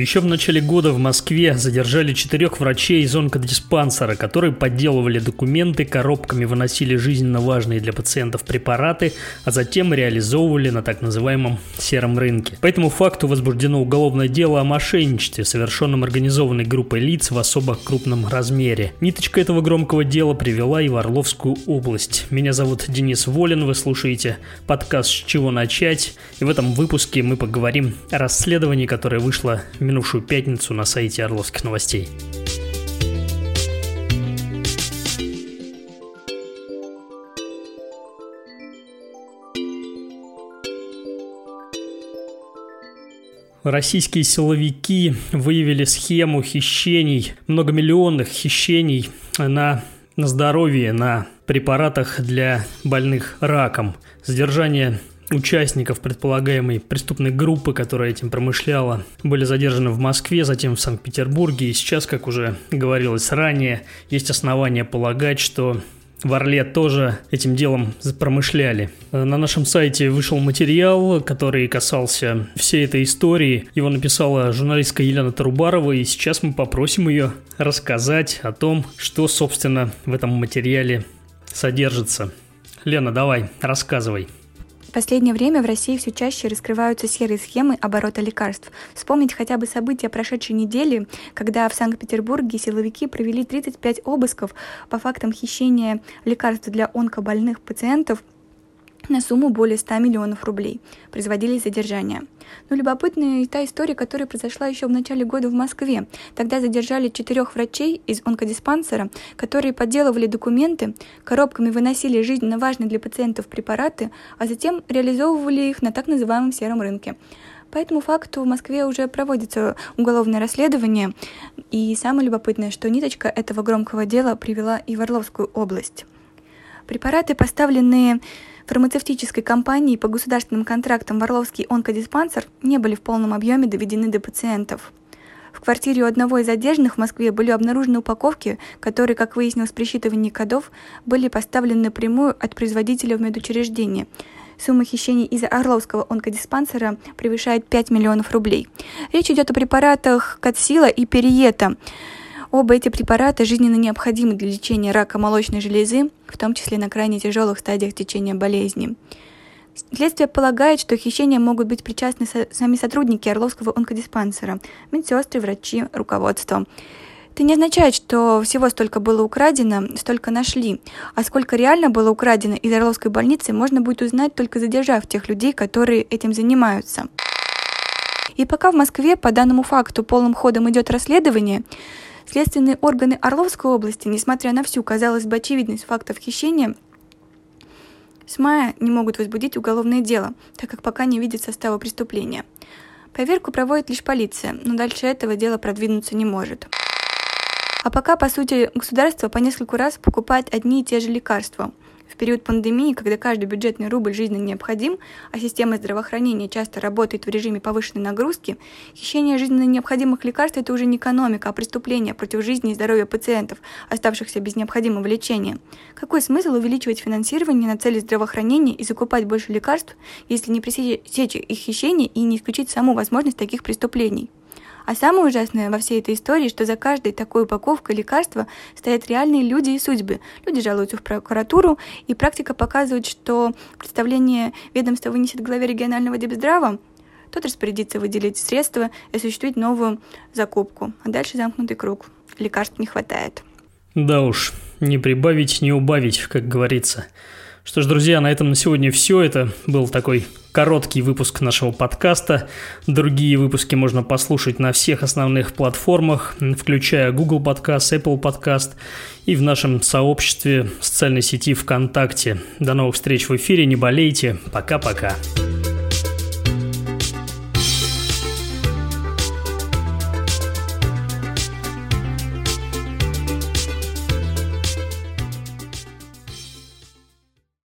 Еще в начале года в Москве задержали четырех врачей из онкодиспансера, которые подделывали документы, коробками выносили жизненно важные для пациентов препараты, а затем реализовывали на так называемом сером рынке. По этому факту возбуждено уголовное дело о мошенничестве, совершенном организованной группой лиц в особо крупном размере. Ниточка этого громкого дела привела и в Орловскую область. Меня зовут Денис Волин, вы слушаете подкаст «С чего начать?» и в этом выпуске мы поговорим о расследовании, которое вышло минувшую пятницу на сайте Орловских новостей. Российские силовики выявили схему хищений, многомиллионных хищений на, на здоровье, на препаратах для больных раком. Задержание участников предполагаемой преступной группы, которая этим промышляла, были задержаны в Москве, затем в Санкт-Петербурге. И сейчас, как уже говорилось ранее, есть основания полагать, что в Орле тоже этим делом промышляли. На нашем сайте вышел материал, который касался всей этой истории. Его написала журналистка Елена Тарубарова, и сейчас мы попросим ее рассказать о том, что, собственно, в этом материале содержится. Лена, давай, рассказывай последнее время в России все чаще раскрываются серые схемы оборота лекарств. Вспомнить хотя бы события прошедшей недели, когда в Санкт-Петербурге силовики провели 35 обысков по фактам хищения лекарств для онкобольных пациентов – на сумму более 100 миллионов рублей. Производились задержания. Но любопытная и та история, которая произошла еще в начале года в Москве. Тогда задержали четырех врачей из онкодиспансера, которые подделывали документы, коробками выносили жизненно важные для пациентов препараты, а затем реализовывали их на так называемом сером рынке. По этому факту в Москве уже проводится уголовное расследование, и самое любопытное, что ниточка этого громкого дела привела и в Орловскую область. Препараты, поставленные фармацевтической компании по государственным контрактам в Орловский онкодиспансер не были в полном объеме доведены до пациентов. В квартире у одного из задержанных в Москве были обнаружены упаковки, которые, как выяснилось при считывании кодов, были поставлены напрямую от производителя в медучреждение. Сумма хищений из-за Орловского онкодиспансера превышает 5 миллионов рублей. Речь идет о препаратах Катсила и Периета. Оба эти препарата жизненно необходимы для лечения рака молочной железы, в том числе на крайне тяжелых стадиях течения болезни. Следствие полагает, что к хищениям могут быть причастны сами сотрудники Орловского онкодиспансера, медсестры, врачи, руководство. Это не означает, что всего столько было украдено, столько нашли. А сколько реально было украдено из Орловской больницы, можно будет узнать, только задержав тех людей, которые этим занимаются. И пока в Москве по данному факту полным ходом идет расследование, Следственные органы Орловской области, несмотря на всю, казалось бы, очевидность фактов хищения, с мая не могут возбудить уголовное дело, так как пока не видят состава преступления. Проверку проводит лишь полиция, но дальше этого дело продвинуться не может. А пока, по сути, государство по нескольку раз покупает одни и те же лекарства – в период пандемии, когда каждый бюджетный рубль жизненно необходим, а система здравоохранения часто работает в режиме повышенной нагрузки, хищение жизненно необходимых лекарств – это уже не экономика, а преступление против жизни и здоровья пациентов, оставшихся без необходимого лечения. Какой смысл увеличивать финансирование на цели здравоохранения и закупать больше лекарств, если не пресечь их хищение и не исключить саму возможность таких преступлений? А самое ужасное во всей этой истории, что за каждой такой упаковкой лекарства стоят реальные люди и судьбы. Люди жалуются в прокуратуру, и практика показывает, что представление ведомства вынесет главе регионального депздрава, тот распорядится выделить средства и осуществить новую закупку. А дальше замкнутый круг. Лекарств не хватает. Да уж, не прибавить, не убавить, как говорится. Что ж, друзья, на этом на сегодня все. Это был такой короткий выпуск нашего подкаста. Другие выпуски можно послушать на всех основных платформах, включая Google Podcast, Apple Podcast и в нашем сообществе в социальной сети ВКонтакте. До новых встреч в эфире, не болейте. Пока-пока.